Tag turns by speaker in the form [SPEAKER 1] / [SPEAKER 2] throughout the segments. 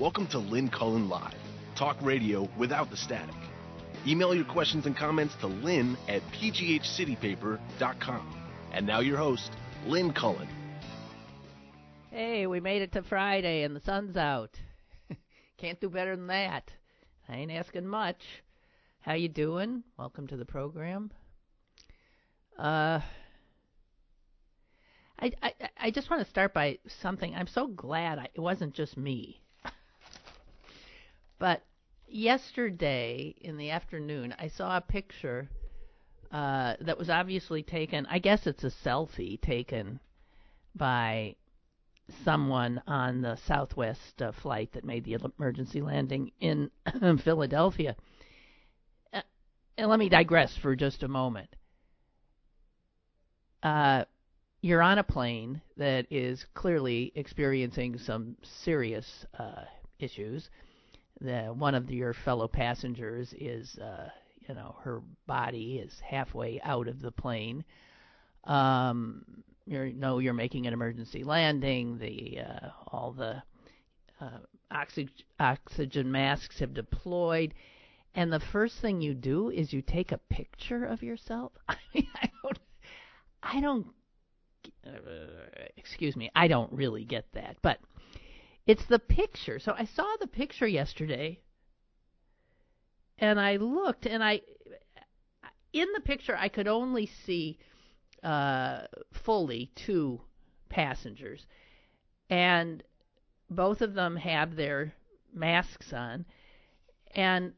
[SPEAKER 1] Welcome to Lynn Cullen Live, talk radio without the static. Email your questions and comments to lynn at pghcitypaper.com. And now your host, Lynn Cullen.
[SPEAKER 2] Hey, we made it to Friday and the sun's out. Can't do better than that. I ain't asking much. How you doing? Welcome to the program. Uh I, I, I just want to start by something. I'm so glad I, it wasn't just me. But yesterday in the afternoon, I saw a picture uh, that was obviously taken. I guess it's a selfie taken by someone on the Southwest uh, flight that made the emergency landing in Philadelphia. Uh, and let me digress for just a moment. You're on a plane that is clearly experiencing some serious issues. The, one of the, your fellow passengers is, uh, you know, her body is halfway out of the plane. Um, you know, you're making an emergency landing. The uh, all the uh, oxygen, masks have deployed, and the first thing you do is you take a picture of yourself. I mean, I don't, I don't uh, excuse me, I don't really get that, but it's the picture. So I saw the picture yesterday, and I looked, and I in the picture I could only see uh, fully two passengers, and both of them have their masks on, and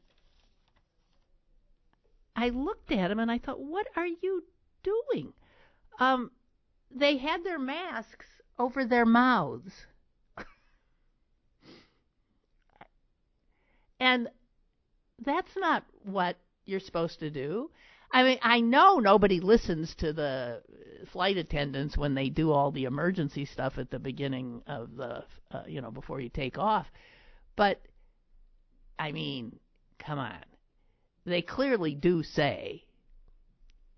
[SPEAKER 2] I looked at him and I thought, what are you doing? Um, they had their masks over their mouths. And that's not what you're supposed to do. I mean, I know nobody listens to the flight attendants when they do all the emergency stuff at the beginning of the, uh, you know, before you take off. But, I mean, come on. They clearly do say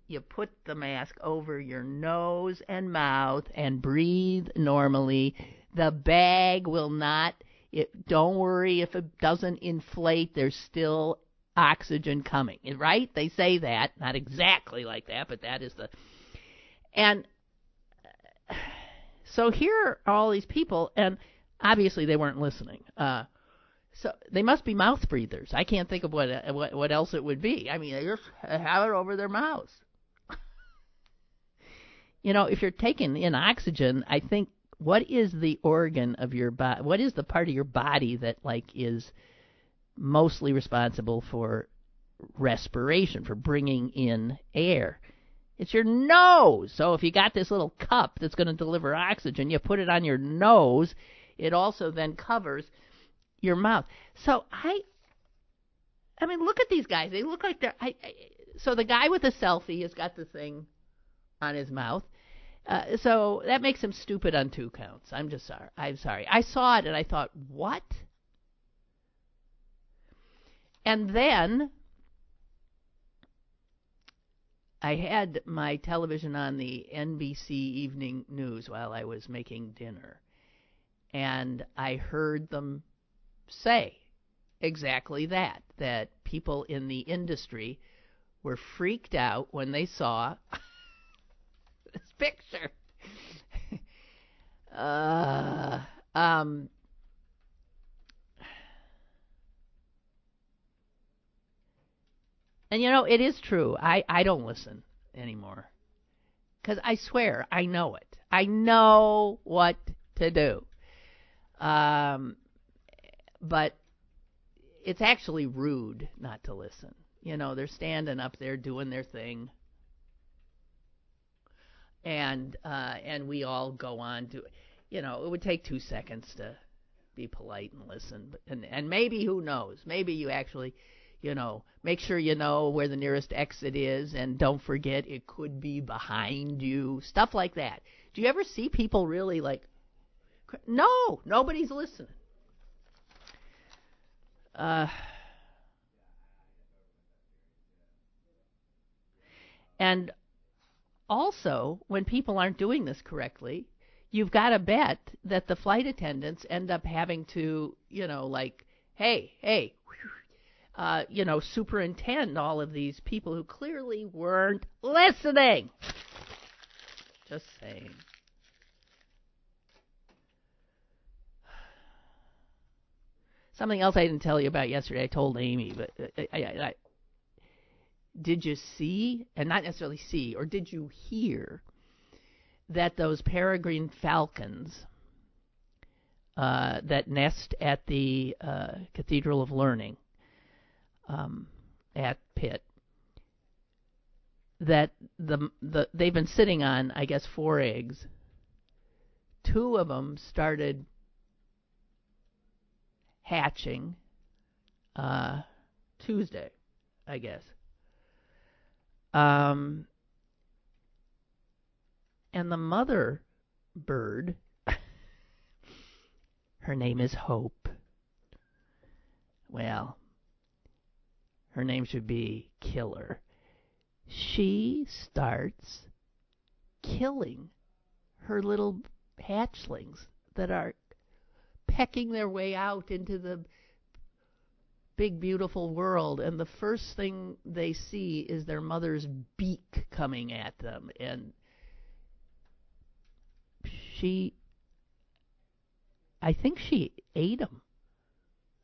[SPEAKER 2] you put the mask over your nose and mouth and breathe normally. The bag will not. It, don't worry if it doesn't inflate. There's still oxygen coming, right? They say that, not exactly like that, but that is the. And so here are all these people, and obviously they weren't listening. Uh, so they must be mouth breathers. I can't think of what what, what else it would be. I mean, they just have it over their mouths you know, if you're taking in oxygen, I think what is the organ of your body? What is the part of your body that like is mostly responsible for respiration, for bringing in air? It's your nose. So if you got this little cup that's going to deliver oxygen, you put it on your nose. It also then covers your mouth. So I, I mean, look at these guys. They look like they're. I, I, so the guy with the selfie has got the thing on his mouth. Uh, so that makes him stupid on two counts. I'm just sorry. I'm sorry. I saw it and I thought, what? And then I had my television on the NBC Evening News while I was making dinner. And I heard them say exactly that that people in the industry were freaked out when they saw picture. uh, um, and you know, it is true. I, I don't listen anymore. Because I swear, I know it. I know what to do. Um, but it's actually rude not to listen. You know, they're standing up there doing their thing and uh, and we all go on to, you know, it would take two seconds to be polite and listen, but, and and maybe who knows, maybe you actually, you know, make sure you know where the nearest exit is, and don't forget it could be behind you, stuff like that. Do you ever see people really like? No, nobody's listening. Uh, and also, when people aren't doing this correctly, you've got to bet that the flight attendants end up having to, you know, like, hey, hey, uh, you know, superintend all of these people who clearly weren't listening. Just saying. Something else I didn't tell you about yesterday. I told Amy, but uh, I, I, I, did you see, and not necessarily see, or did you hear that those peregrine falcons uh, that nest at the uh, Cathedral of Learning um, at Pitt, that the the they've been sitting on, I guess, four eggs. Two of them started hatching uh, Tuesday, I guess. Um, and the mother bird, her name is Hope. Well, her name should be Killer. She starts killing her little hatchlings that are pecking their way out into the big beautiful world and the first thing they see is their mother's beak coming at them and she I think she ate them.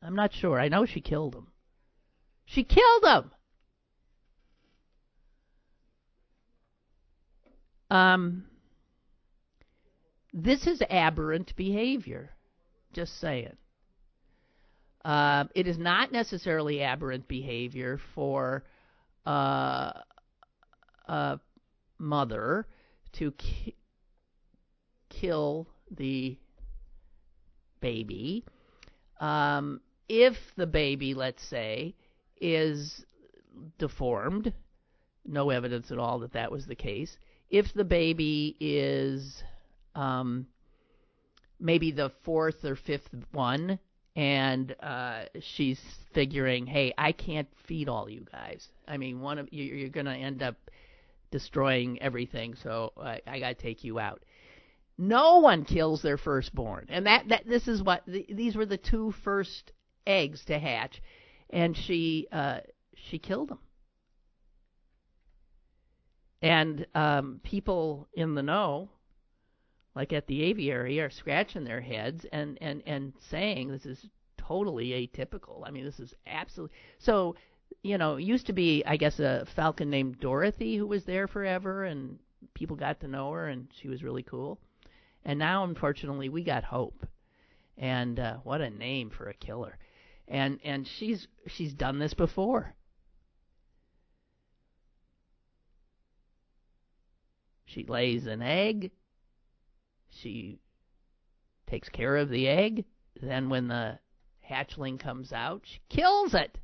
[SPEAKER 2] I'm not sure. I know she killed them. She killed them. Um this is aberrant behavior. Just saying. Uh, it is not necessarily aberrant behavior for uh, a mother to ki- kill the baby. Um, if the baby, let's say, is deformed, no evidence at all that that was the case. If the baby is um, maybe the fourth or fifth one, and uh, she's figuring, hey, I can't feed all you guys. I mean, one of you, you're going to end up destroying everything, so I, I got to take you out. No one kills their firstborn, and that that this is what the, these were the two first eggs to hatch, and she uh, she killed them. And um, people in the know like at the aviary, are scratching their heads and, and, and saying this is totally atypical. I mean, this is absolutely. So, you know, it used to be, I guess, a falcon named Dorothy who was there forever, and people got to know her, and she was really cool. And now, unfortunately, we got Hope, and uh, what a name for a killer. And and she's she's done this before. She lays an egg she takes care of the egg. Then, when the hatchling comes out, she kills it.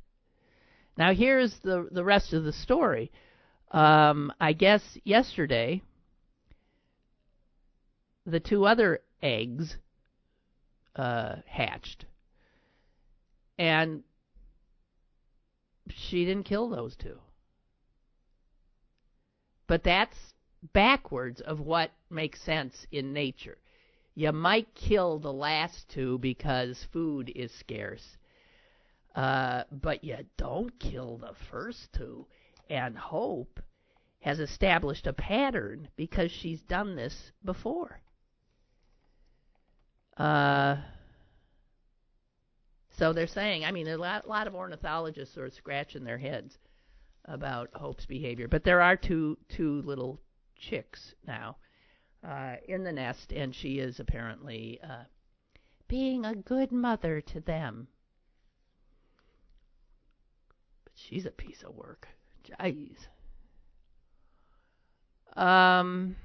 [SPEAKER 2] Now, here's the the rest of the story. Um, I guess yesterday, the two other eggs uh, hatched, and she didn't kill those two. But that's backwards of what makes sense in nature. You might kill the last two because food is scarce, uh, but you don't kill the first two. And Hope has established a pattern because she's done this before. Uh, so they're saying, I mean, a lot, lot of ornithologists are scratching their heads about Hope's behavior, but there are two two little chicks now uh, in the nest, and she is apparently uh, being a good mother to them. But she's a piece of work. Jeez. Um.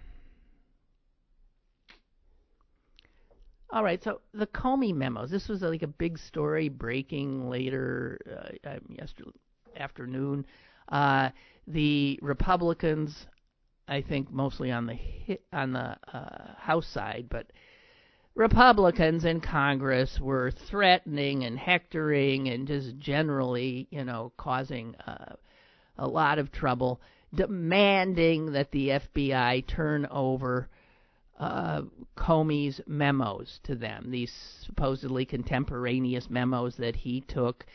[SPEAKER 2] All right, so the Comey memos. This was like a big story breaking later uh, um, yesterday afternoon. Uh, the Republicans I think mostly on the on the uh, House side, but Republicans in Congress were threatening and hectoring and just generally, you know, causing uh, a lot of trouble, demanding that the FBI turn over uh, Comey's memos to them, these supposedly contemporaneous memos that he took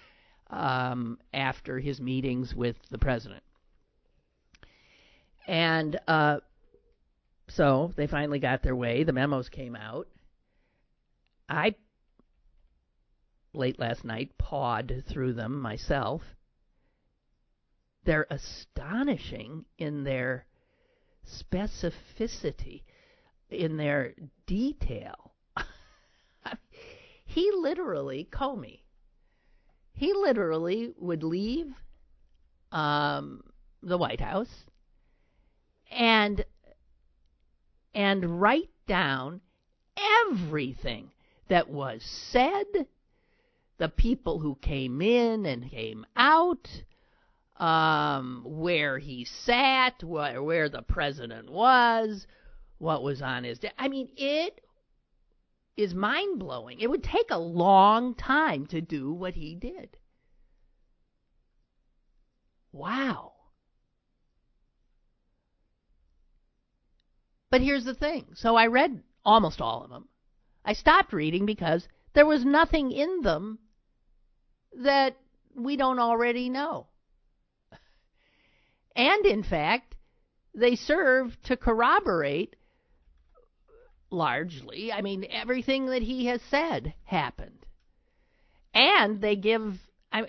[SPEAKER 2] um, after his meetings with the president. And uh, so they finally got their way. The memos came out. I, late last night, pawed through them myself. They're astonishing in their specificity in their detail. he literally, Comey, he literally would leave um, the White House and and write down everything that was said, the people who came in and came out, um, where he sat, where, where the president was, what was on his desk. I mean, it is mind blowing. It would take a long time to do what he did. Wow. But here's the thing. So I read almost all of them. I stopped reading because there was nothing in them that we don't already know. And in fact, they serve to corroborate largely. I mean, everything that he has said happened. And they give, I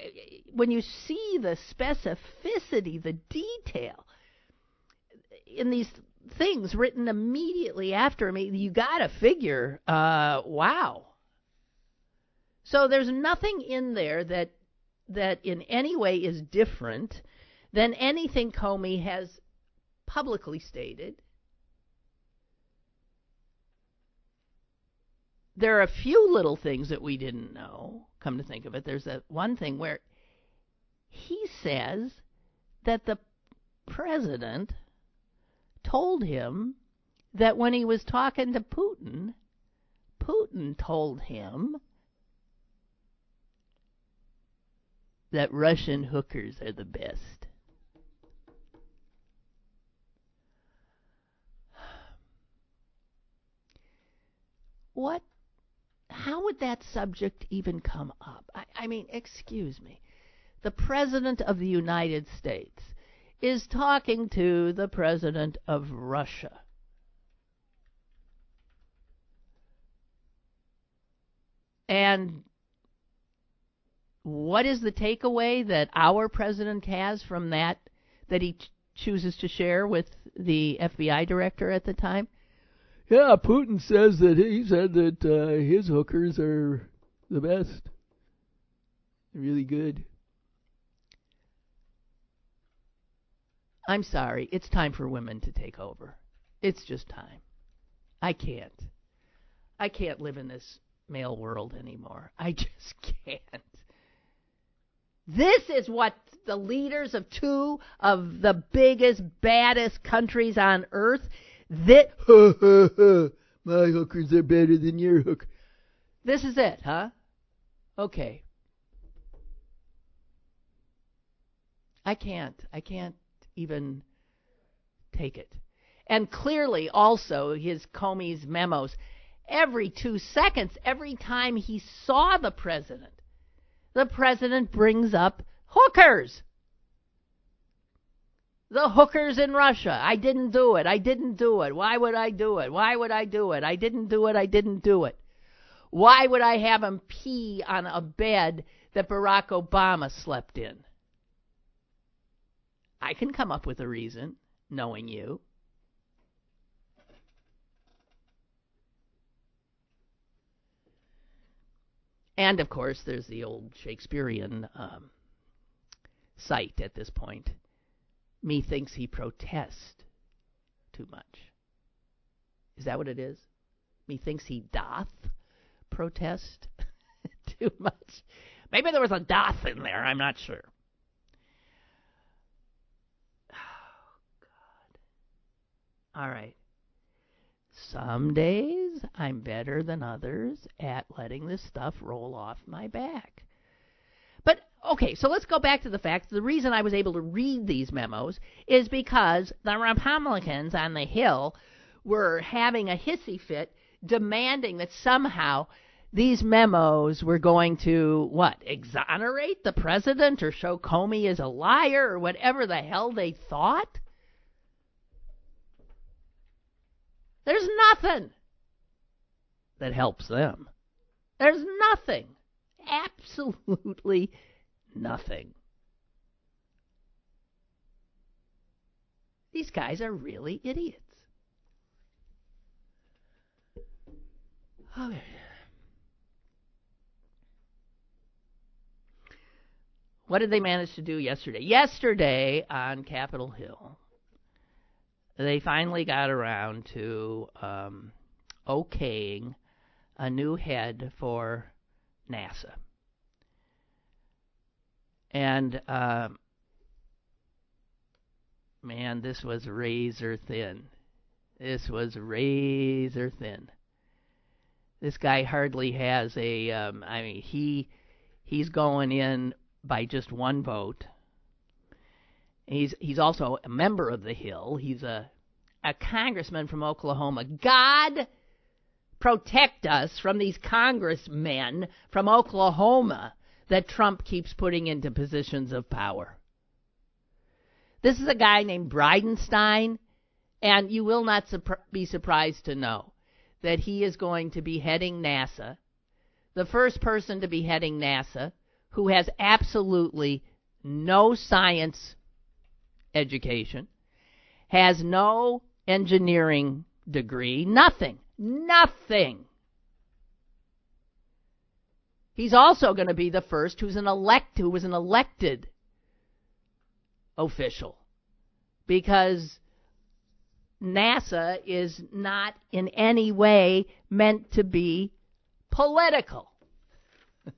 [SPEAKER 2] when you see the specificity, the detail in these things written immediately after me, you got to figure, uh, wow. So there's nothing in there that that in any way is different than anything Comey has publicly stated there are a few little things that we didn't know, come to think of it. There's a one thing where he says that the president told him that when he was talking to Putin, Putin told him that Russian hookers are the best. What how would that subject even come up? I, I mean, excuse me. The President of the United States is talking to the President of Russia. And what is the takeaway that our president has from that that he ch- chooses to share with the FBI director at the time?
[SPEAKER 3] Yeah, Putin says that he said that uh, his hookers are the best. really good.
[SPEAKER 2] I'm sorry. It's time for women to take over. It's just time. I can't. I can't live in this male world anymore. I just can't. This is what the leaders of two of the biggest, baddest countries on earth this,
[SPEAKER 3] my hookers are better than your hook.
[SPEAKER 2] This is it, huh? Okay. I can't. I can't even take it. And clearly, also, his Comey's memos, every two seconds, every time he saw the president, the president brings up hookers the hookers in Russia. I didn't do it. I didn't do it. Why would I do it? Why would I do it? I didn't do it. I didn't do it. Why would I have him pee on a bed that Barack Obama slept in? I can come up with a reason, knowing you. And of course, there's the old Shakespearean um, site at this point methinks he protests too much. Is that what it is? Methinks he doth protest too much. Maybe there was a doth in there, I'm not sure. Oh, God. All right. Some days I'm better than others at letting this stuff roll off my back. But okay, so let's go back to the fact the reason I was able to read these memos is because the Republicans on the Hill were having a hissy fit, demanding that somehow these memos were going to what exonerate the president or show Comey as a liar or whatever the hell they thought. There's nothing that helps them. There's nothing. Absolutely nothing. These guys are really idiots. Okay. What did they manage to do yesterday? Yesterday on Capitol Hill, they finally got around to um, okaying a new head for NASA. And uh, man, this was razor thin. This was razor thin. This guy hardly has a. Um, I mean, he he's going in by just one vote. He's he's also a member of the Hill. He's a a congressman from Oklahoma. God protect us from these congressmen from Oklahoma that Trump keeps putting into positions of power. This is a guy named Bridenstine, and you will not be surprised to know that he is going to be heading NASA, the first person to be heading NASA who has absolutely no science education, has no engineering degree, nothing, nothing. He's also going to be the first who's an elect who was an elected official because NASA is not in any way meant to be political.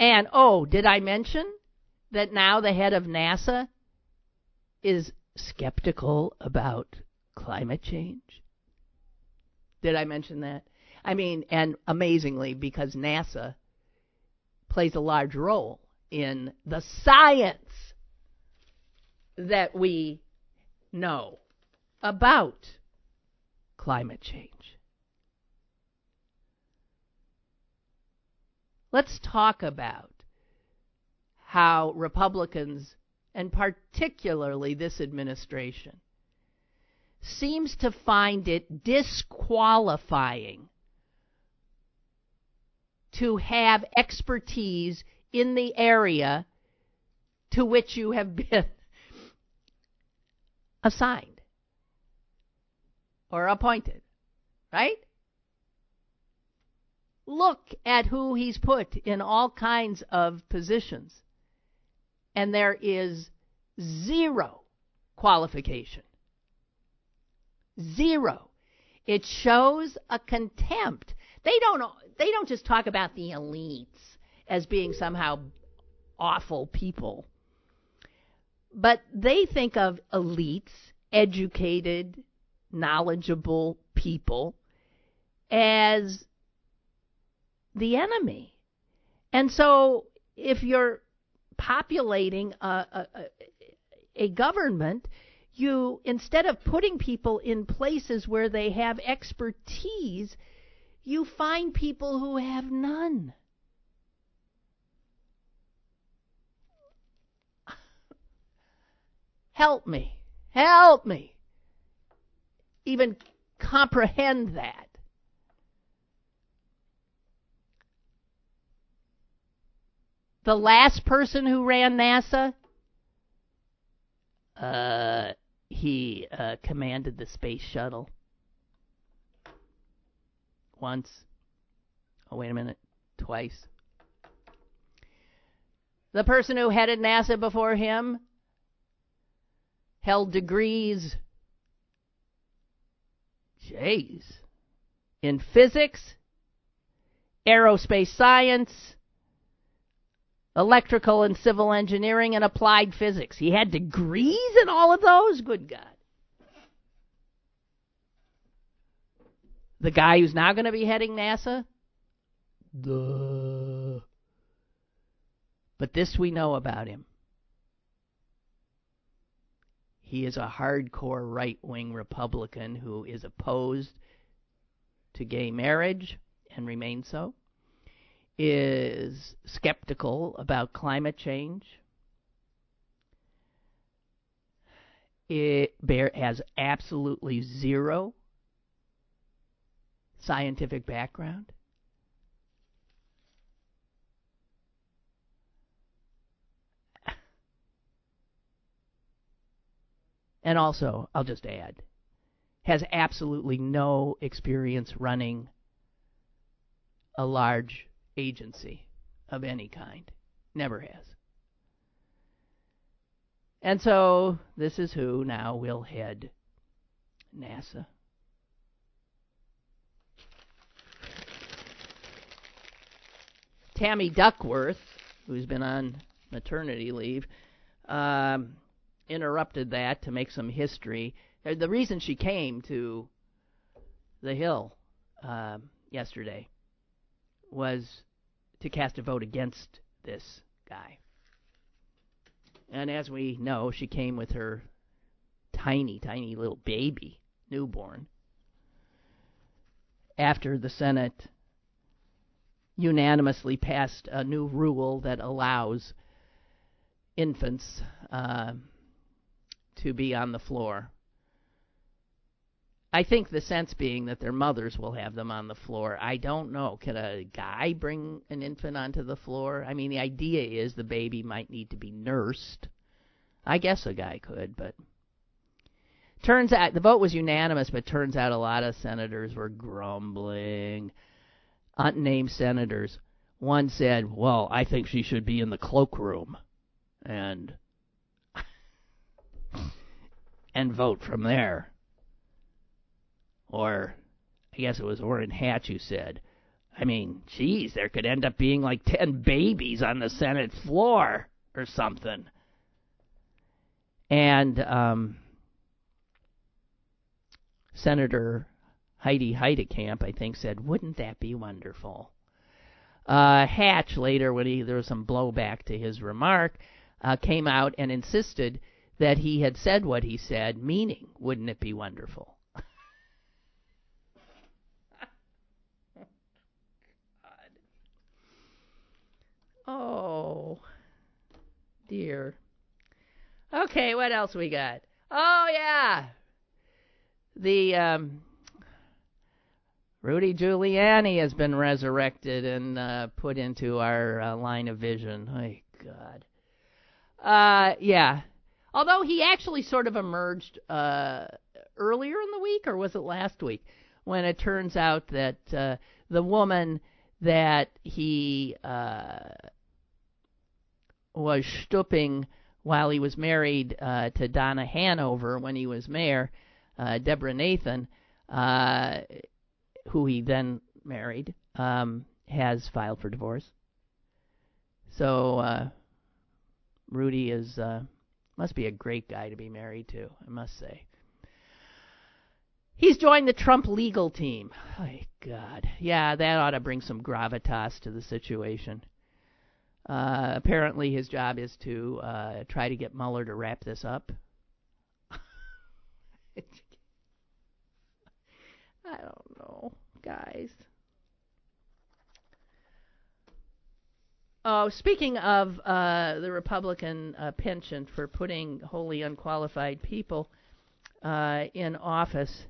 [SPEAKER 2] and oh, did I mention that now the head of NASA is skeptical about climate change? Did I mention that? I mean, and amazingly, because NASA plays a large role in the science that we know about climate change. Let's talk about how Republicans, and particularly this administration, seems to find it disqualifying to have expertise in the area to which you have been assigned or appointed, right? Look at who he's put in all kinds of positions, and there is zero qualification. Zero. It shows a contempt. They don't they don't just talk about the elites as being somehow awful people. But they think of elites, educated, knowledgeable people, as the enemy. And so if you're populating a, a, a, government, you, instead of putting people in places where they have expertise, you find people who have none. Help me. Help me. Even comprehend that. The last person who ran NASA, uh, he uh, commanded the space shuttle once. Oh, wait a minute. Twice. The person who headed NASA before him held degrees, jeez, in physics, aerospace science, electrical and civil engineering, and applied physics. He had degrees in all of those? Good God. The guy who's now going to be heading NASA? Duh. But this we know about him. He is a hardcore right wing Republican who is opposed to gay marriage and remains so, is skeptical about climate change, it bear, has absolutely zero scientific background. And also, I'll just add, has absolutely no experience running a large agency of any kind. Never has. And so this is who now will head NASA. Tammy Duckworth, who's been on maternity leave, um, interrupted that to make some history. Uh, the reason she came to the Hill uh, yesterday was to cast a vote against this guy. And as we know, she came with her tiny, tiny little baby, newborn, after the Senate unanimously passed a new rule that allows infants uh, to be on the floor. I think the sense being that their mothers will have them on the floor. I don't know. Can a guy bring an infant onto the floor? I mean, the idea is the baby might need to be nursed. I guess a guy could, but turns out the vote was unanimous, but turns out a lot of senators were grumbling. Unnamed senators. One said, "Well, I think she should be in the cloakroom," and and vote from there. Or, I guess it was Orrin Hatch who said, I mean, geez, there could end up being like 10 babies on the Senate floor or something. And um, Senator Heidi Heitkamp, I think, said, wouldn't that be wonderful? Uh, Hatch later, when he, there was some blowback to his remark, uh, came out and insisted that he had said what he said, meaning, wouldn't it be wonderful? Oh, dear. Okay, what else we got? Oh yeah, the um, Rudy Giuliani has been resurrected and uh, put into our uh, line of vision. Oh God. Uh, yeah. Although he actually sort of emerged uh, earlier in the week, or was it last week, when it turns out that uh, the woman that he uh, was stooping while he was married uh, to Donna Hanover when he was mayor, uh, Deborah Nathan, uh, who he then married, um, has filed for divorce. So uh, Rudy is uh, must be a great guy to be married to, I must say. He's joined the Trump legal team. Oh, God. Yeah, that ought to bring some gravitas to the situation. Uh, apparently, his job is to uh, try to get Mueller to wrap this up. I don't know, guys. Oh, speaking of uh, the Republican uh, penchant for putting wholly unqualified people uh, in office,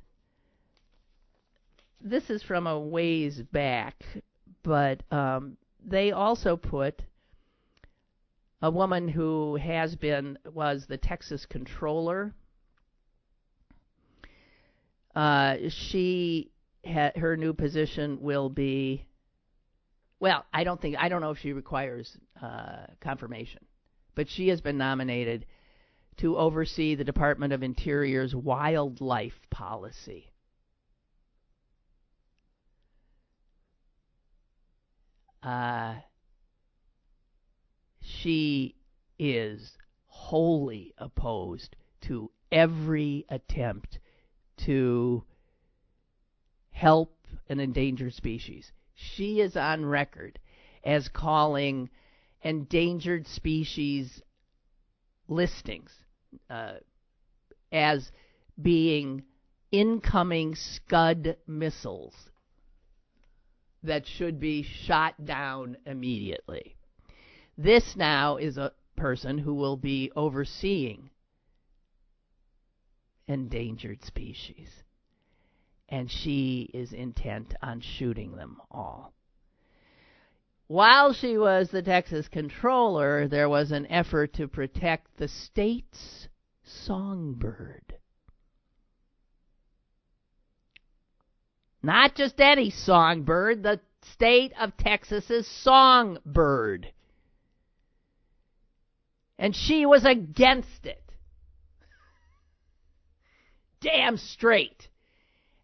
[SPEAKER 2] this is from a ways back, but um, they also put a woman who has been was the Texas controller. Uh, she ha- her new position will be. Well, I don't think I don't know if she requires uh, confirmation, but she has been nominated to oversee the Department of Interior's wildlife policy. Uh, she is wholly opposed to every attempt to help an endangered species. She is on record as calling endangered species listings, uh, as being incoming Scud missiles that should be shot down immediately. This now is a person who will be overseeing endangered species. And she is intent on shooting them all. While she was the Texas controller, there was an effort to protect the state's songbird. Not just any songbird, the state of Texas's songbird. And she was against it. Damn straight.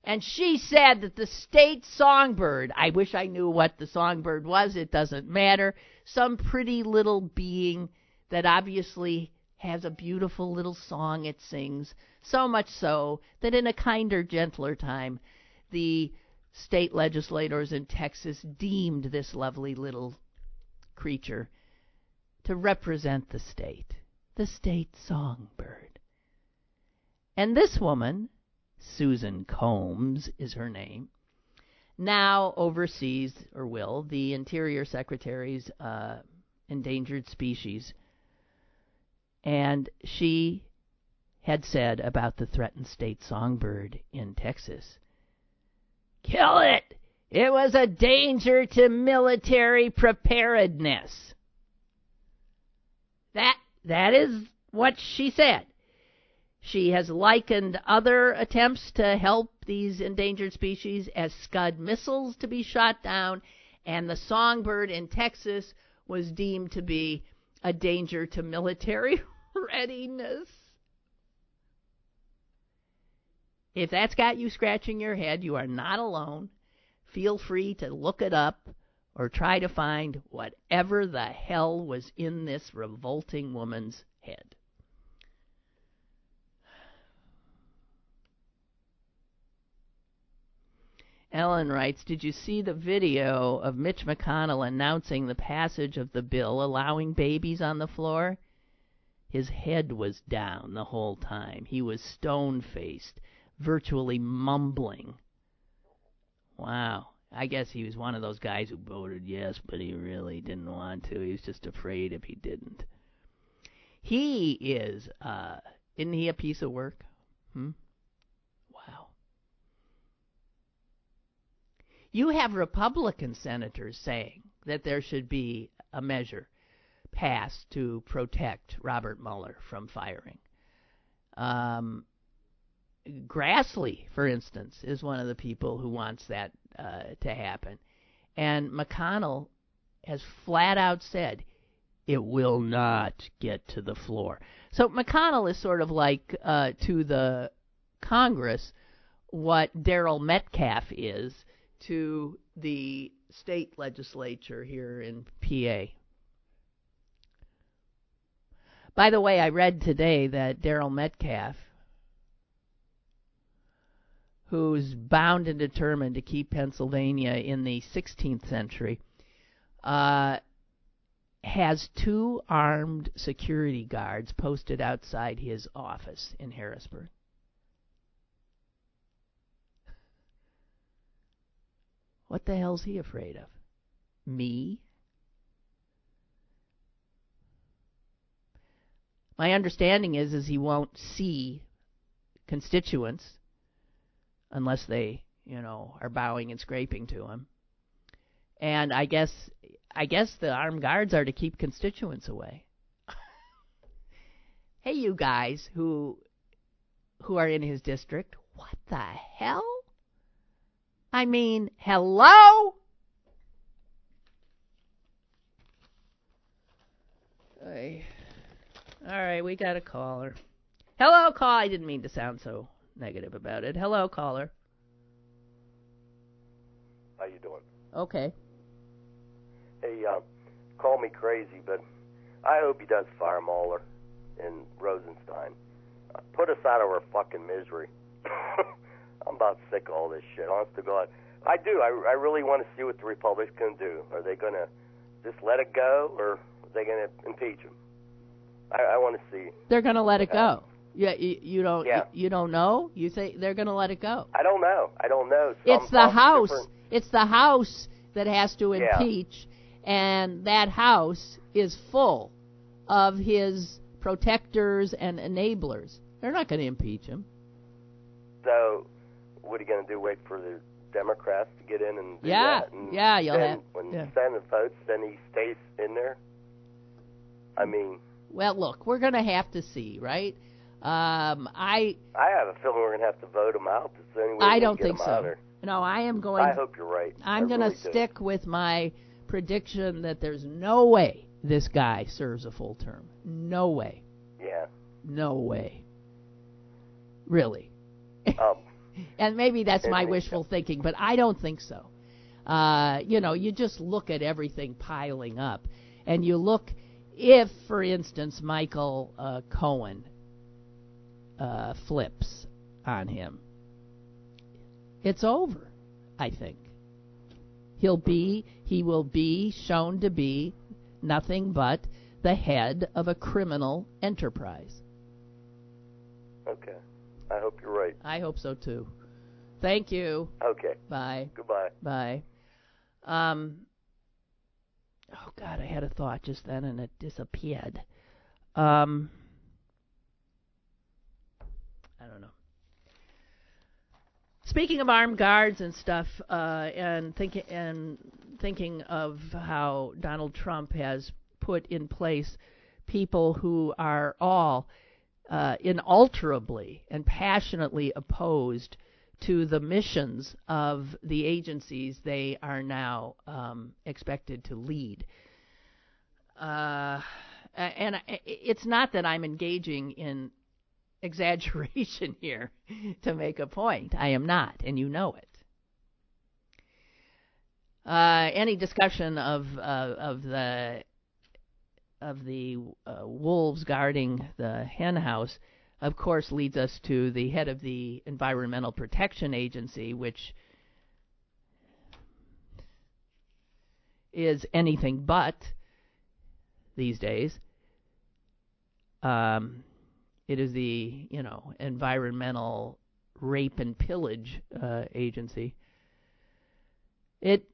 [SPEAKER 2] And she said that the state songbird, I wish I knew what the songbird was, it doesn't matter, some pretty little being that obviously has a beautiful little song it sings, so much so that in a kinder, gentler time, the state legislators in Texas deemed this lovely little creature to represent the state, the state songbird. And this woman, Susan Combs is her name, now oversees, or will, the Interior Secretary's uh, endangered species. And she had said about the threatened state songbird in Texas Kill it! It was a danger to military preparedness. That that is what she said. She has likened other attempts to help these endangered species as Scud missiles to be shot down, and the songbird in Texas was deemed to be a danger to military readiness. If that's got you scratching your head, you are not alone. Feel free to look it up or try to find whatever the hell was in this revolting woman's head. Ellen writes, Did you see the video of Mitch McConnell announcing the passage of the bill allowing babies on the floor? His head was down the whole time. He was stone faced, virtually mumbling. Wow. I guess he was one of those guys who voted yes, but he really didn't want to. He was just afraid if he didn't. He is, uh, isn't he a piece of work? Hmm? Wow. You have Republican senators saying that there should be a measure passed to protect Robert Mueller from firing. Um, Grassley, for instance, is one of the people who wants that uh, to happen. And McConnell has flat out said it will not get to the floor. So McConnell is sort of like uh, to the Congress what Daryl Metcalfe is to the state legislature here in PA. By the way, I read today that Daryl Metcalfe, who's bound and determined to keep Pennsylvania in the 16th century, uh, has two armed security guards posted outside his office in Harrisburg. What the hell's he afraid of? Me? My understanding is is he won't see constituents unless they, you know, are bowing and scraping to him. And I guess I guess the armed guards are to keep constituents away. hey you guys who who are in his district, what the hell? I mean, hello? Hey. All right, we got a caller. Hello, call. I didn't mean to sound so negative about it. Hello, caller.
[SPEAKER 4] How you doing?
[SPEAKER 2] Okay.
[SPEAKER 4] Hey, uh, call me crazy, but I hope he does fire Mueller and Rosenstein. Uh, put us out of our fucking misery. I'm about sick of all this shit. Honest to God, I do. I, I really want to see what the Republicans can do. Are they going to just let it go, or are they going to impeach him? I, I want to see.
[SPEAKER 2] They're going to let it go. Yeah, you, you don't.
[SPEAKER 4] Yeah.
[SPEAKER 2] You, don't know. You say they're going to let it go.
[SPEAKER 4] I don't know. I don't know. Some,
[SPEAKER 2] It's the House.
[SPEAKER 4] different-
[SPEAKER 2] It's the House that has to
[SPEAKER 4] Yeah.
[SPEAKER 2] impeach, and that House is full of his protectors and enablers. They're not going to impeach him.
[SPEAKER 4] So, what are you going to do? Wait for the Democrats to get in and do
[SPEAKER 2] Yeah,
[SPEAKER 4] that? And
[SPEAKER 2] yeah, you'll
[SPEAKER 4] then
[SPEAKER 2] have-
[SPEAKER 4] when
[SPEAKER 2] yeah.
[SPEAKER 4] the Senate votes, then he stays in there. I mean,
[SPEAKER 2] Well, look, we're going to have to see, right? Um, I
[SPEAKER 4] I have a feeling we're going to have to vote him out. It's the only way
[SPEAKER 2] I don't think
[SPEAKER 4] him out of
[SPEAKER 2] so.
[SPEAKER 4] there.
[SPEAKER 2] No, I am going.
[SPEAKER 4] I hope you're right.
[SPEAKER 2] I'm
[SPEAKER 4] I
[SPEAKER 2] to
[SPEAKER 4] really do.
[SPEAKER 2] stick with my prediction that there's no way this guy serves a full term. No way.
[SPEAKER 4] Yeah.
[SPEAKER 2] No way. Really.
[SPEAKER 4] Um,
[SPEAKER 2] and maybe that's my wishful thinking, but I don't think so. Uh, you know, you just look at everything piling up, and you look if, for instance, Michael uh, Cohen uh, flips on him, it's over. I think he'll be he will be shown to be nothing but the head of a criminal enterprise.
[SPEAKER 4] okay. I hope you're right.
[SPEAKER 2] I hope so too. Thank you.
[SPEAKER 4] Okay.
[SPEAKER 2] Bye.
[SPEAKER 4] Goodbye.
[SPEAKER 2] Bye. Um. Oh God, I had a thought just then and it disappeared. Um. I don't know. Speaking of armed guards and stuff, uh, and thinking and thinking of how Donald Trump has put in place people who are all uh, inalterably and passionately opposed to the missions of the agencies they are now um, expected to lead. Uh, and it's not that I'm engaging in exaggeration here to make a point. I am not, and you know it. Uh, any discussion of uh, of the of the uh, wolves guarding the hen house, of course, leads us to the head of the Environmental Protection Agency, which is anything but these days. Um, it is the you know environmental rape and pillage uh, agency. It,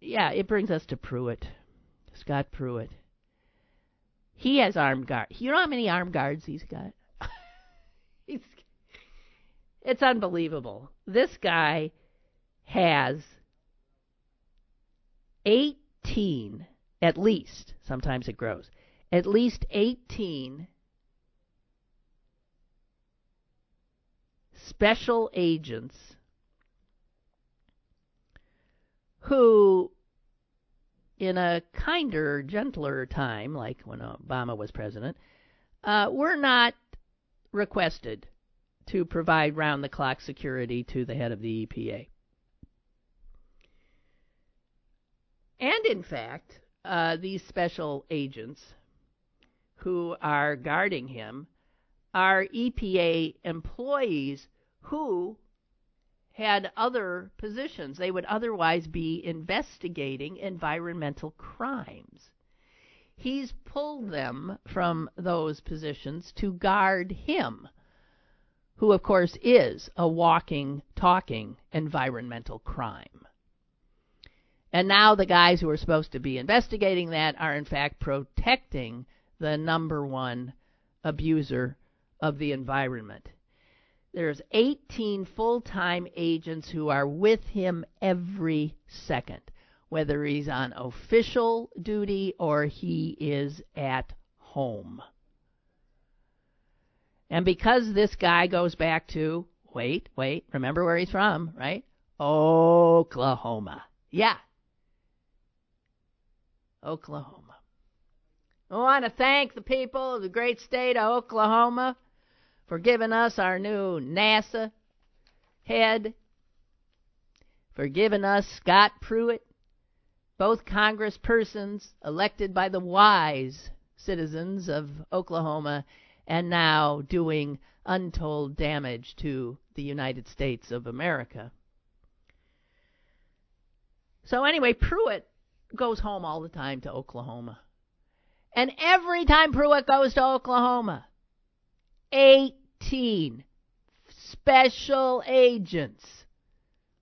[SPEAKER 2] yeah, it brings us to Pruitt, Scott Pruitt. He has armed guards. You know how many armed guards he's got? he's, it's unbelievable. This guy has 18, at least, sometimes it grows, at least 18 special agents who in a kinder, gentler time, like when Obama was president, uh, were not requested to provide round the clock security to the head of the EPA. And in fact, uh, these special agents who are guarding him are EPA employees who had other positions. They would otherwise be investigating environmental crimes. He's pulled them from those positions to guard him, who, of course, is a walking, talking environmental crime. And now the guys who are supposed to be investigating that are, in fact, protecting the number one abuser of the environment. There's 18 full-time agents who are with him every second, whether he's on official duty or he is at home. And because this guy goes back to, wait, wait, remember where he's from, right? Oklahoma. Yeah. Oklahoma. I want to thank the people of the great state of Oklahoma for giving us our new NASA head, for giving us Scott Pruitt, both congresspersons elected by the wise citizens of Oklahoma and now doing untold damage to the United States of America. So, anyway, Pruitt goes home all the time to Oklahoma. And every time Pruitt goes to Oklahoma, 18 18 special agents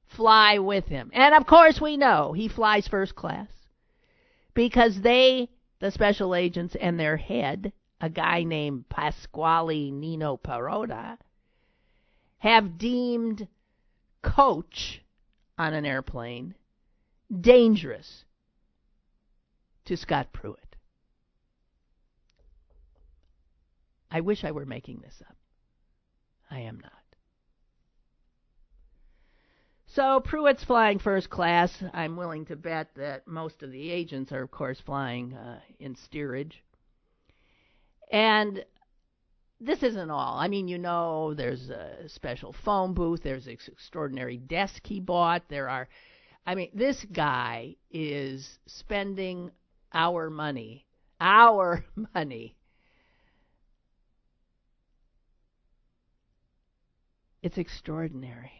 [SPEAKER 2] fly with him. And of course, we know he flies first class because they, the special agents, and their head, a guy named Pasquale Nino Perrotta, have deemed coach on an airplane dangerous to Scott Pruitt. I wish I were making this up. I am not. So Pruitt's flying first class. I'm willing to bet that most of the agents are, of course, flying uh, in steerage. And this isn't all. I mean, you know, there's a special phone booth. There's this extraordinary desk he bought. There are, I mean, this guy is spending our money, our money. It's extraordinary.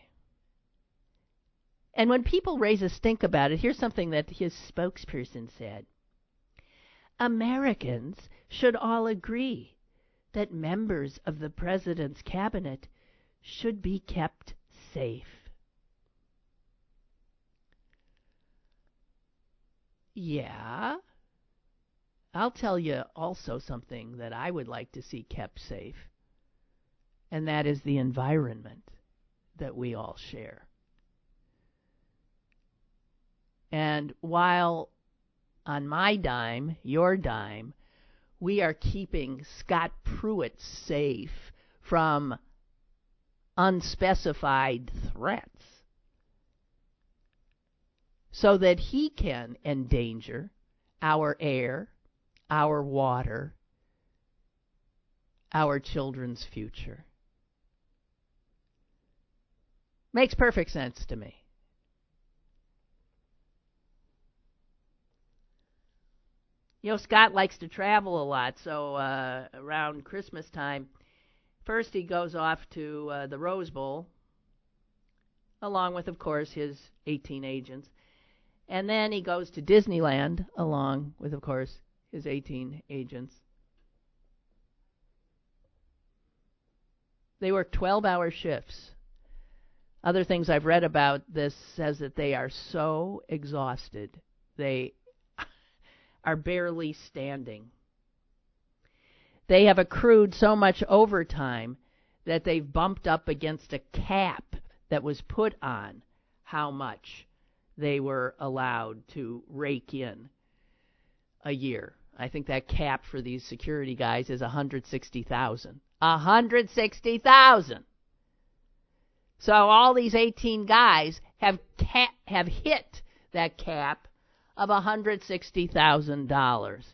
[SPEAKER 2] And when people raise a stink about it, here's something that his spokesperson said Americans should all agree that members of the president's cabinet should be kept safe. Yeah. I'll tell you also something that I would like to see kept safe, and that is the environment that we all share. And while on my dime, your dime, we are keeping Scott Pruitt safe from unspecified threats so that he can endanger our air, our water, our children's future. Makes perfect sense to me. you know, Scott likes to travel a lot, so uh, around Christmas time, first he goes off to uh, the Rose Bowl, along with, of course, his 18 agents. And then he goes to Disneyland, along with, of course, his 18 agents. They work 12 hour shifts. Other things I've read about this says that they are so exhausted. They are barely standing. They have accrued so much overtime that they've bumped up against a cap that was put on how much they were allowed to rake in a year. I think that cap for these security guys is 160,000. 160,000. So all these 18 guys have have hit that cap of $160,000.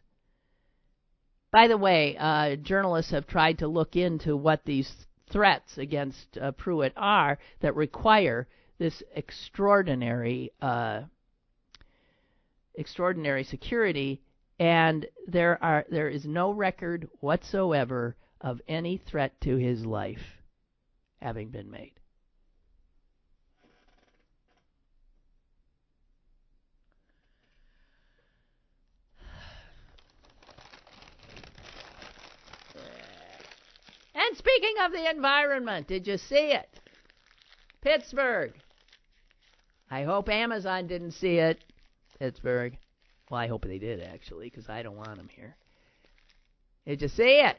[SPEAKER 2] By the way, uh, journalists have tried to look into what these threats against uh, Pruitt are that require this extraordinary, uh, extraordinary security, and there are there is no record whatsoever of any threat to his life having been made. And speaking of the environment, did you see it? Pittsburgh. I hope Amazon didn't see it. Pittsburgh. Well, I hope they did, actually, because I don't want them here. Did you see it?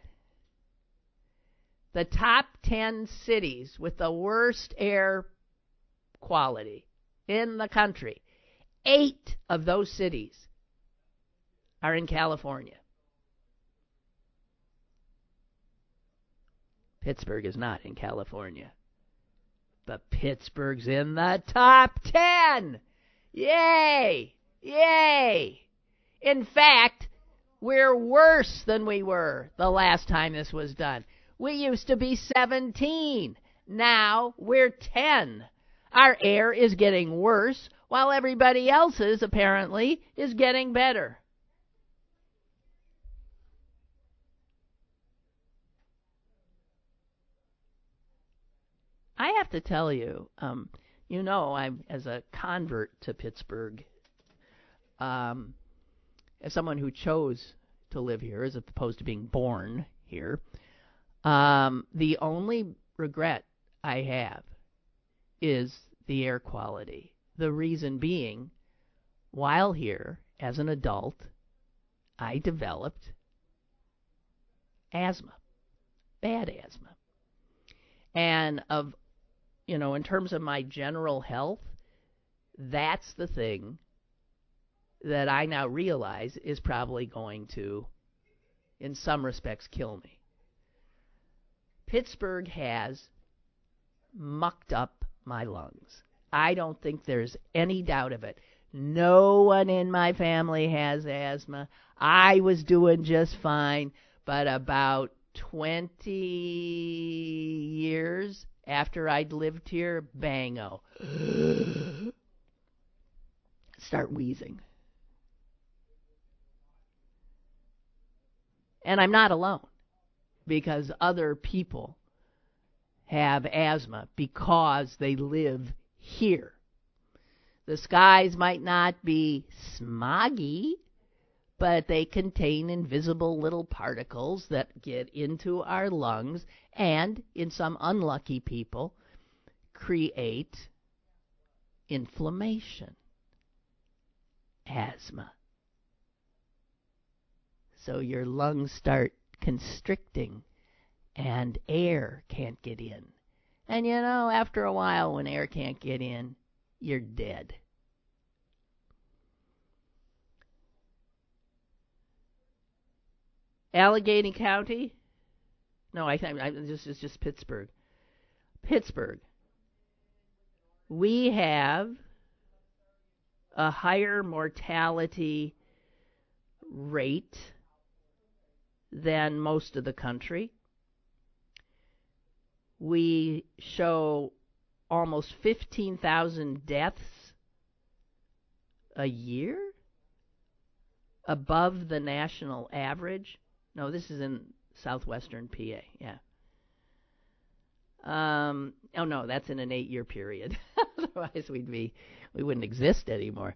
[SPEAKER 2] The top 10 cities with the worst air quality in the country. Eight of those cities are in California. Pittsburgh is not in California. But Pittsburgh's in the top 10! Yay! Yay! In fact, we're worse than we were the last time this was done. We used to be 17. Now we're 10. Our air is getting worse while everybody else's apparently is getting better. I have to tell you, um, you know, I'm as a convert to Pittsburgh, um, as someone who chose to live here as opposed to being born here. Um, the only regret I have is the air quality. The reason being, while here as an adult, I developed asthma, bad asthma. And of, you know, in terms of my general health, that's the thing that I now realize is probably going to, in some respects, kill me. Pittsburgh has mucked up my lungs. I don't think there's any doubt of it. No one in my family has asthma. I was doing just fine, but about 20 years after I'd lived here, bango. Start wheezing. And I'm not alone because other people have asthma because they live here. The skies might not be smoggy, but they contain invisible little particles that get into our lungs and, in some unlucky people, create inflammation, asthma. So your lungs start constricting and air can't get in. And you know, after a while, when air can't get in, you're dead. Allegheny County? No, I think this is just Pittsburgh. Pittsburgh. We have a higher mortality rate than most of the country. We show almost 15,000 deaths a year above the national average. No, this is in southwestern PA. Yeah. Um, oh no, that's in an eight-year period. Otherwise, we'd be we wouldn't exist anymore.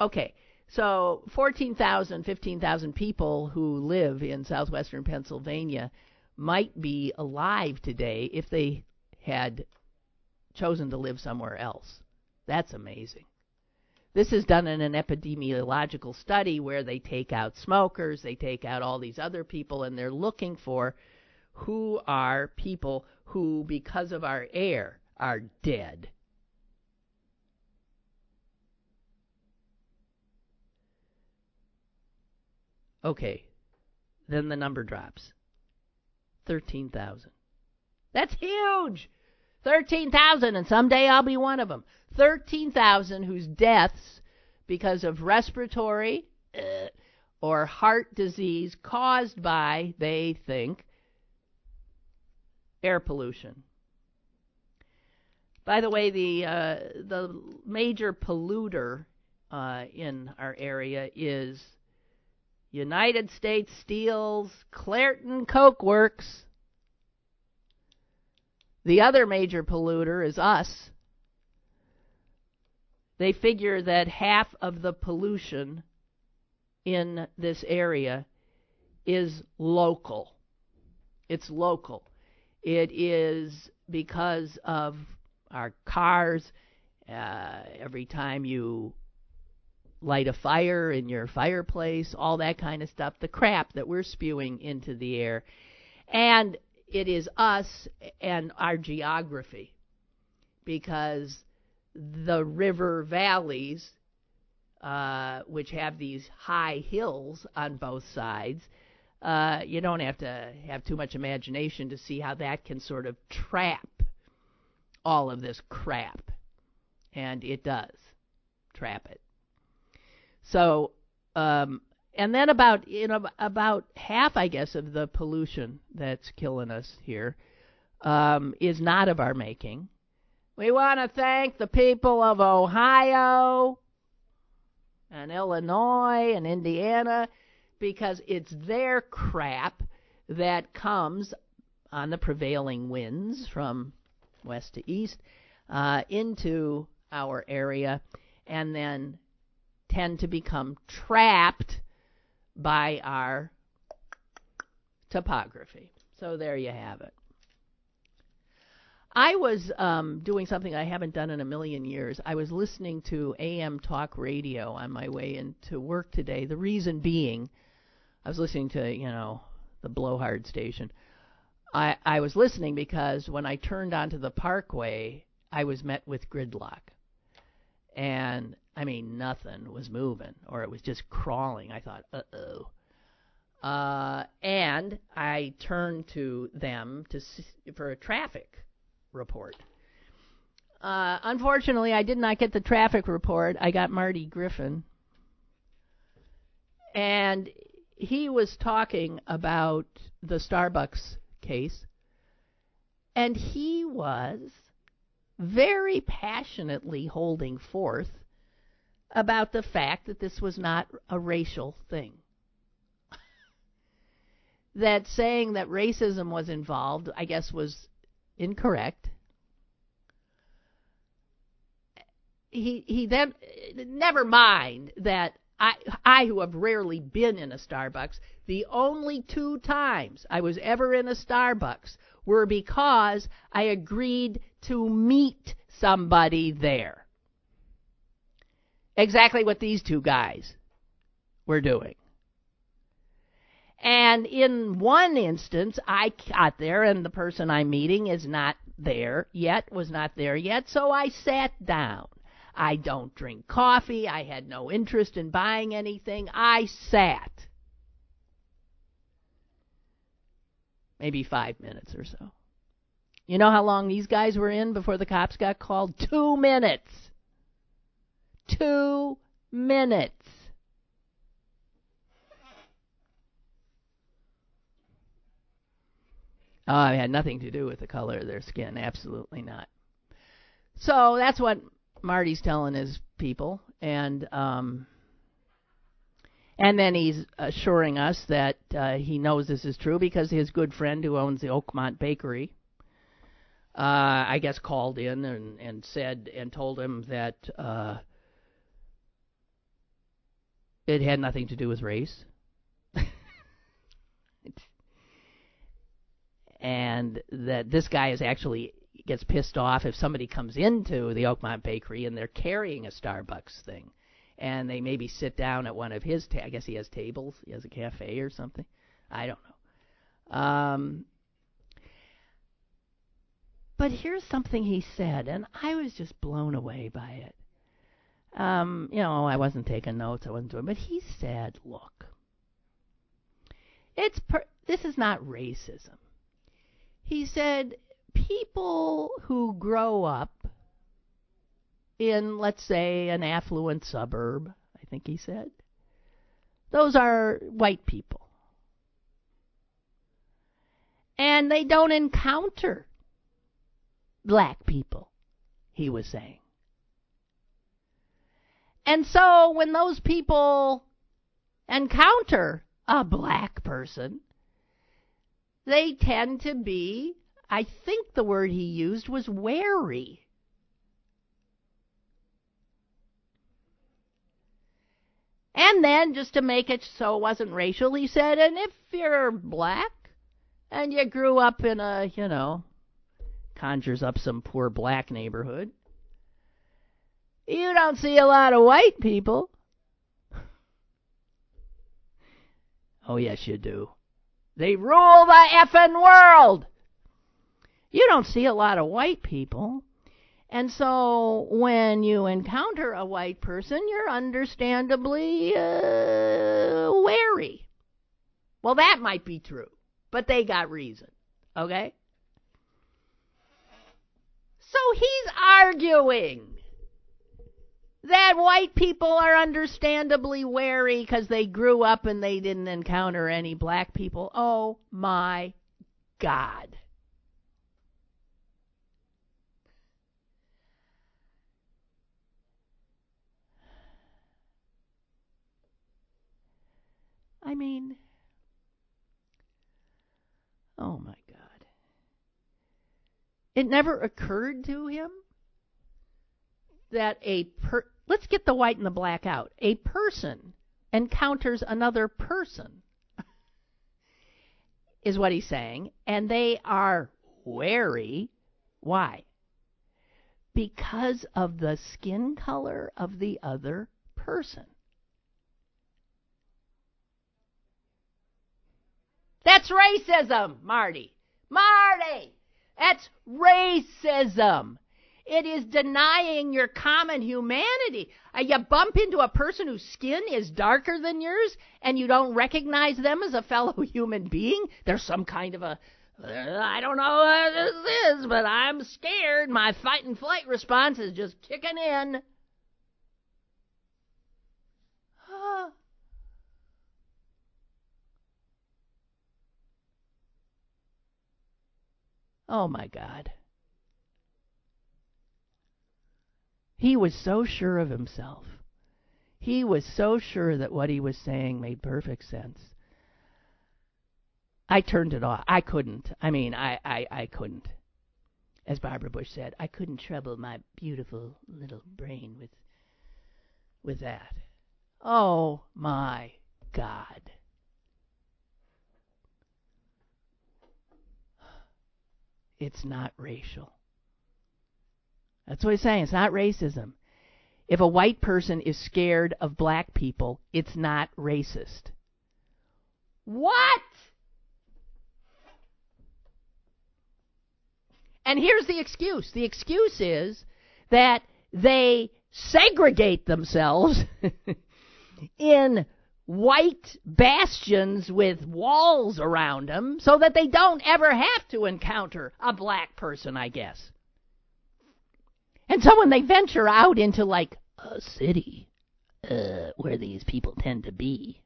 [SPEAKER 2] Okay, so 14,000, 15,000 people who live in southwestern Pennsylvania might be alive today if they had chosen to live somewhere else. That's amazing. This is done in an epidemiological study where they take out smokers, they take out all these other people, and they're looking for who are people who, because of our air, are dead. Okay, then the number drops 13,000. That's huge! 13,000, and someday I'll be one of them. 13,000 whose deaths because of respiratory uh, or heart disease caused by, they think, air pollution. By the way, the uh, the major polluter uh, in our area is United States Steel's Clairton Coke Works. The other major polluter is us. They figure that half of the pollution in this area is local. It's local. It is because of our cars. Uh, every time you light a fire in your fireplace, all that kind of stuff, the crap that we're spewing into the air. And it is us and our geography because the river valleys, uh, which have these high hills on both sides, uh, you don't have to have too much imagination to see how that can sort of trap all of this crap. And it does trap it. So, um, and then about you know about half, I guess, of the pollution that's killing us here um, is not of our making. We want to thank the people of Ohio and Illinois and Indiana because it's their crap that comes on the prevailing winds from west to east uh, into our area and then tend to become trapped by our topography. So there you have it. I was um, doing something I haven't done in a million years. I was listening to AM talk radio on my way into work today. The reason being, I was listening to, you know, the blowhard station. I, I was listening because when I turned onto the parkway, I was met with gridlock. And, I mean, nothing was moving, or it was just crawling. I thought, uh oh. Uh, and I turned to them to for a traffic report. Uh, unfortunately, I did not get the traffic report. I got Marty Griffin. And he was talking about the Starbucks case. And he was very passionately holding forth about the fact that this was not a racial thing. that saying that racism was involved, I guess, was incorrect. He he then never mind that I I who have rarely been in a Starbucks, the only two times I was ever in a Starbucks were because I agreed to meet somebody there. Exactly what these two guys were doing. And in one instance, I got there and the person I'm meeting is not there yet, was not there yet, so I sat down. I don't drink coffee. I had no interest in buying anything. I sat. Maybe five minutes or so. You know how long these guys were in before the cops got called? Two minutes. Two minutes. Oh, it had nothing to do with the color of their skin. Absolutely not. So that's what Marty's telling his people, and um, and then he's assuring us that uh, he knows this is true because his good friend who owns the Oakmont Bakery, uh, I guess, called in and and said and told him that uh, it had nothing to do with race. and that this guy is actually gets pissed off if somebody comes into the Oakmont Bakery and they're carrying a Starbucks thing, and they maybe sit down at one of his. Ta- I guess he has tables. He has a cafe or something. I don't know. Um, but here's something he said, and I was just blown away by it. Um, you know, I wasn't taking notes. I wasn't doing, but he said, "Look, it's per- this is not racism." He said people who grow up in, let's say, an affluent suburb, I think he said, those are white people. And they don't encounter black people, he was saying. And so when those people encounter a black person, they tend to be, I think the word he used was wary. And then, just to make it so it wasn't racial, he said, and if you're black and you grew up in a, you know, conjures up some poor black neighborhood, you don't see a lot of white people. Oh, yes, you do. They rule the effing world. You don't see a lot of white people. And so when you encounter a white person, you're understandably uh, wary. Well, that might be true, but they got reason. Okay? So he's arguing that white people are understandably wary because they grew up and they didn't encounter any black people. Oh my God. I mean, oh my God. It never occurred to him that a per let's get the white and the black out. A person encounters another person. is what he's saying, and they are wary. Why? Because of the skin color of the other person. That's racism, Marty. Marty! That's racism. It is denying your common humanity. Uh, you bump into a person whose skin is darker than yours and you don't recognize them as a fellow human being. There's some kind of a, uh, I don't know what this is, but I'm scared. My fight and flight response is just kicking in. Oh my God. He was so sure of himself. He was so sure that what he was saying made perfect sense. I turned it off. I couldn't. I mean, I, I, I couldn't. As Barbara Bush said, I couldn't trouble my beautiful little brain with with that. Oh my God. It's not racial. That's what he's saying. It's not racism. If a white person is scared of black people, it's not racist. What? And here's the excuse the excuse is that they segregate themselves in white bastions with walls around them so that they don't ever have to encounter a black person, I guess. And so when they venture out into like a city uh, where these people tend to be,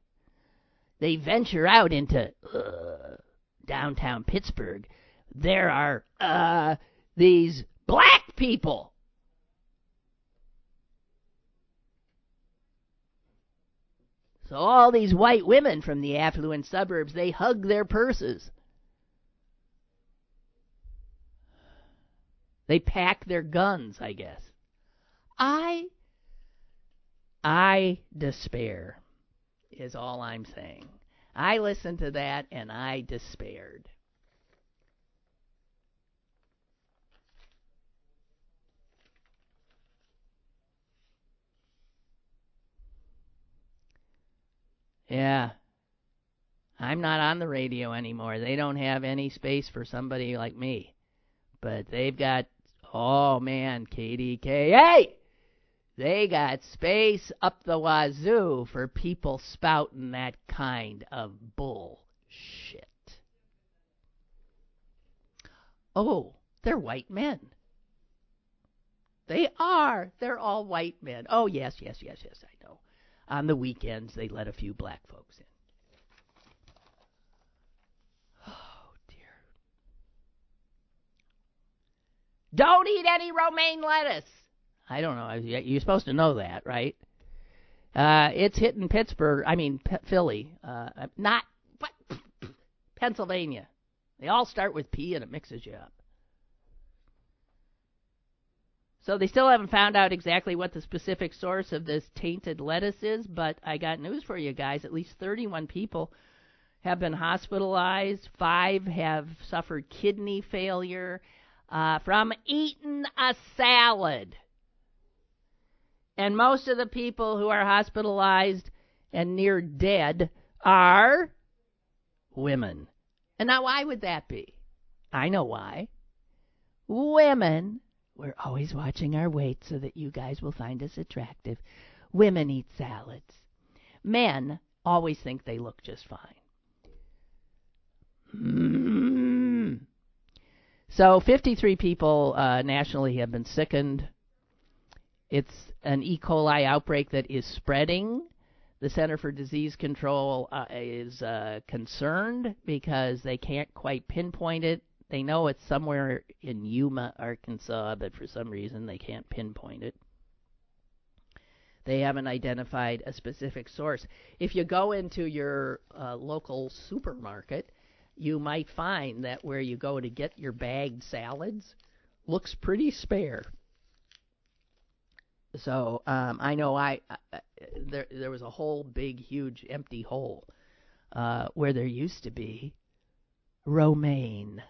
[SPEAKER 2] they venture out into uh, downtown Pittsburgh. There are uh, these black people. So all these white women from the affluent suburbs, they hug their purses. They pack their guns, I guess. I I despair is all I'm saying. I listened to that and I despaired. Yeah. I'm not on the radio anymore. They don't have any space for somebody like me. But they've got Oh man, KDK. Hey! They got space up the wazoo for people spouting that kind of bullshit. Oh, they're white men. They are. They're all white men. Oh, yes, yes, yes, yes, I know. On the weekends, they let a few black folks in. Don't eat any romaine lettuce. I don't know. You're supposed to know that, right? Uh, it's hitting Pittsburgh. I mean P- Philly. Uh, not Pennsylvania. They all start with P, and it mixes you up. So they still haven't found out exactly what the specific source of this tainted lettuce is, but I got news for you guys. At least 31 people have been hospitalized. Five have suffered kidney failure uh, from eating a salad. And most of the people who are hospitalized and near dead are women. And now, why would that be? I know why. Women, we're always watching our weight so that you guys will find us attractive. Women eat salads. Men always think they look just fine. Mm. So 53 people uh, nationally have been sickened. It's an E. coli outbreak that is spreading. The Center for Disease Control uh, is uh, concerned because they can't quite pinpoint it. They know it's somewhere in Yuma, Arkansas, but for some reason they can't pinpoint it. They haven't identified a specific source. If you go into your uh, local supermarket, you might find that where you go to get your bagged salads looks pretty spare. So um, I know I, I there there was a whole big huge empty hole uh, where there used to be romaine.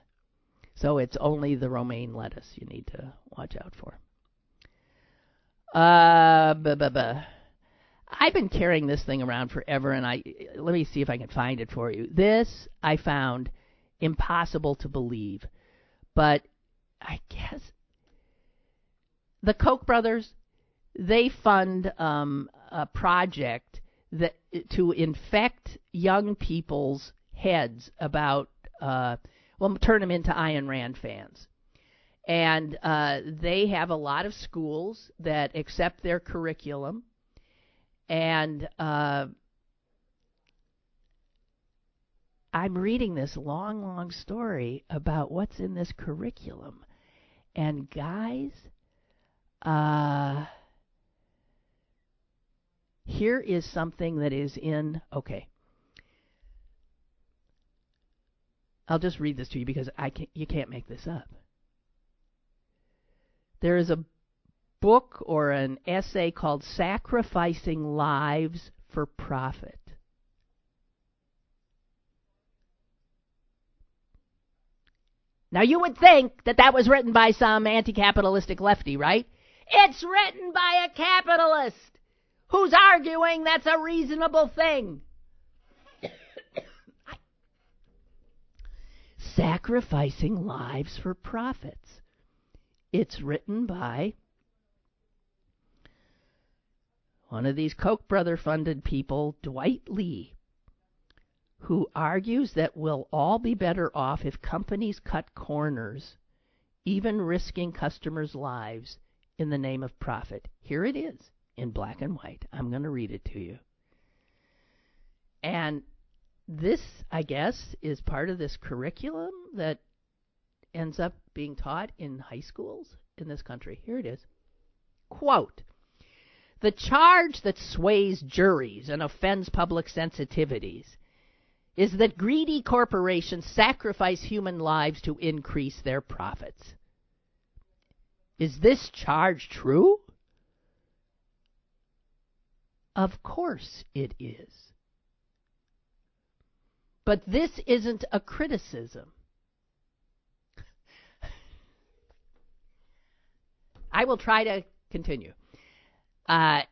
[SPEAKER 2] So it's only the romaine lettuce you need to watch out for. Uh, buh, buh, buh. I've been carrying this thing around forever, and I let me see if I can find it for you. This I found impossible to believe, but I guess the Koch brothers they fund um, a project that to infect young people's heads about uh, well turn them into Ayn Rand fans. And uh, they have a lot of schools that accept their curriculum and uh, I'm reading this long, long story about what's in this curriculum. And guys, uh, here is something that is in. Okay. I'll just read this to you because I can't, you can't make this up. There is a book or an essay called Sacrificing Lives for Profit. Now, you would think that that was written by some anti capitalistic lefty, right? It's written by a capitalist who's arguing that's a reasonable thing. Sacrificing lives for profits. It's written by one of these Koch brother funded people, Dwight Lee, who argues that we'll all be better off if companies cut corners, even risking customers' lives in the name of profit. Here it is in black and white. I'm going to read it to you. And this, I guess, is part of this curriculum that ends up being taught in high schools in this country. Here it is. Quote the charge that sways juries and offends public sensitivities is that greedy corporations sacrifice human lives to increase their profits. Is this charge true? Of course it is. But this isn't a criticism. I will try to continue. Uh,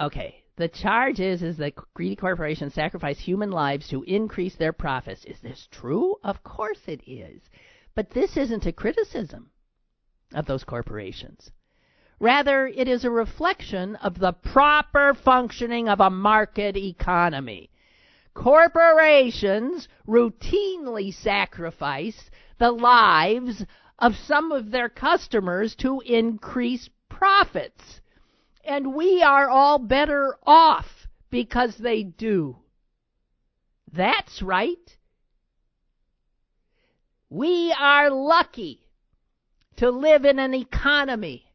[SPEAKER 2] okay. The charge is is that greedy corporations sacrifice human lives to increase their profits. Is this true? Of course it is. But this isn't a criticism of those corporations. Rather, it is a reflection of the proper functioning of a market economy. Corporations routinely sacrifice the lives of some of their customers to increase profits and we are all better off because they do. That's right. We are lucky to live in an economy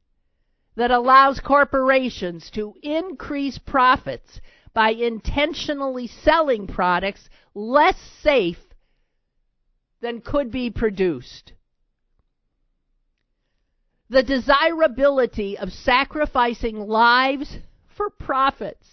[SPEAKER 2] that allows corporations to increase profits by intentionally selling products less safe than could be produced the desirability of sacrificing lives for profits.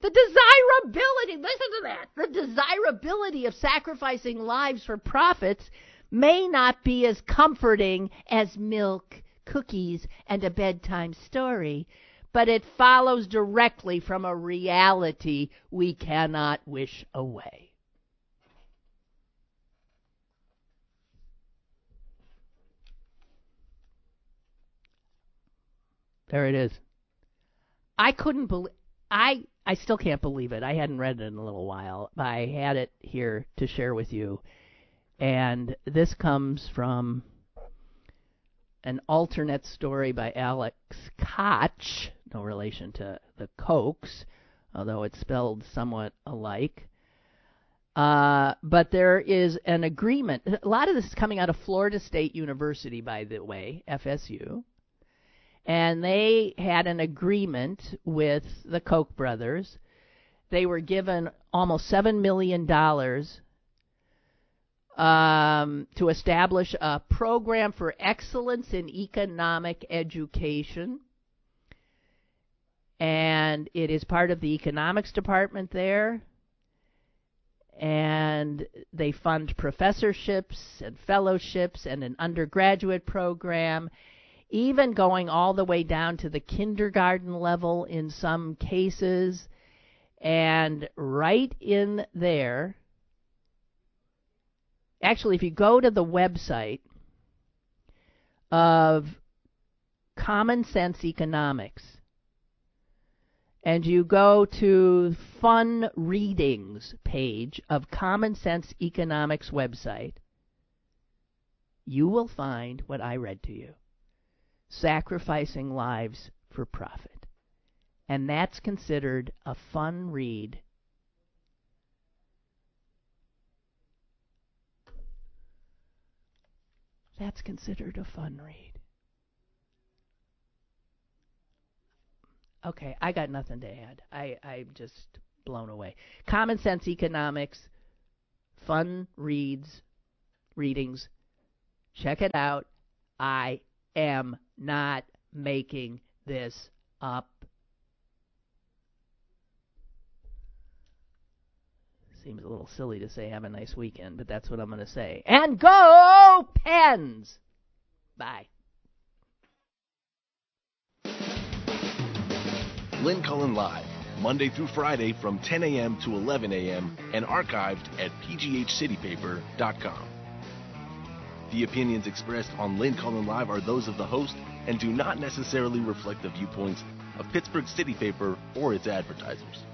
[SPEAKER 2] The desirability, listen to that, the desirability of sacrificing lives for profits may not be as comforting as milk, cookies, and a bedtime story, but it follows directly from a reality we cannot wish away. There it is. I couldn't believe. I I still can't believe it. I hadn't read it in a little while, but I had it here to share with you. And this comes from an AlterNet story by Alex Kotch, no relation to the Kochs, although it's spelled somewhat alike. Uh, but there is an agreement. A lot of this is coming out of Florida State University, by the way, FSU and they had an agreement with the Koch brothers. They were given almost seven million dollars um, to establish a program for excellence in economic education, and it is part of the economics department there. and they fund professorships and fellowships and an undergraduate program, even going all the way down to the kindergarten level in some cases. And right in there, actually, if you go to the website of Common Sense Economics, and you go to Fun Readings page of Common Sense Economics website, you will find what I read to you Sacrificing Lives for Profit. And that's considered a fun read. That's considered a fun read. Okay, I got nothing to add. I I'm just blown away. Common Sense Economics, fun reads, readings. Check it out. I am not making this up. Seems a little silly to say have a nice weekend, but that's what I'm going to say. And go Pens! Bye.
[SPEAKER 1] Lynn Cullen Live, Monday through Friday from 10 a.m. to 11 a.m. and archived at pghcitypaper.com. The opinions expressed on Lynn Cullen Live are those of the host and do not necessarily reflect the viewpoints of Pittsburgh City Paper or its advertisers.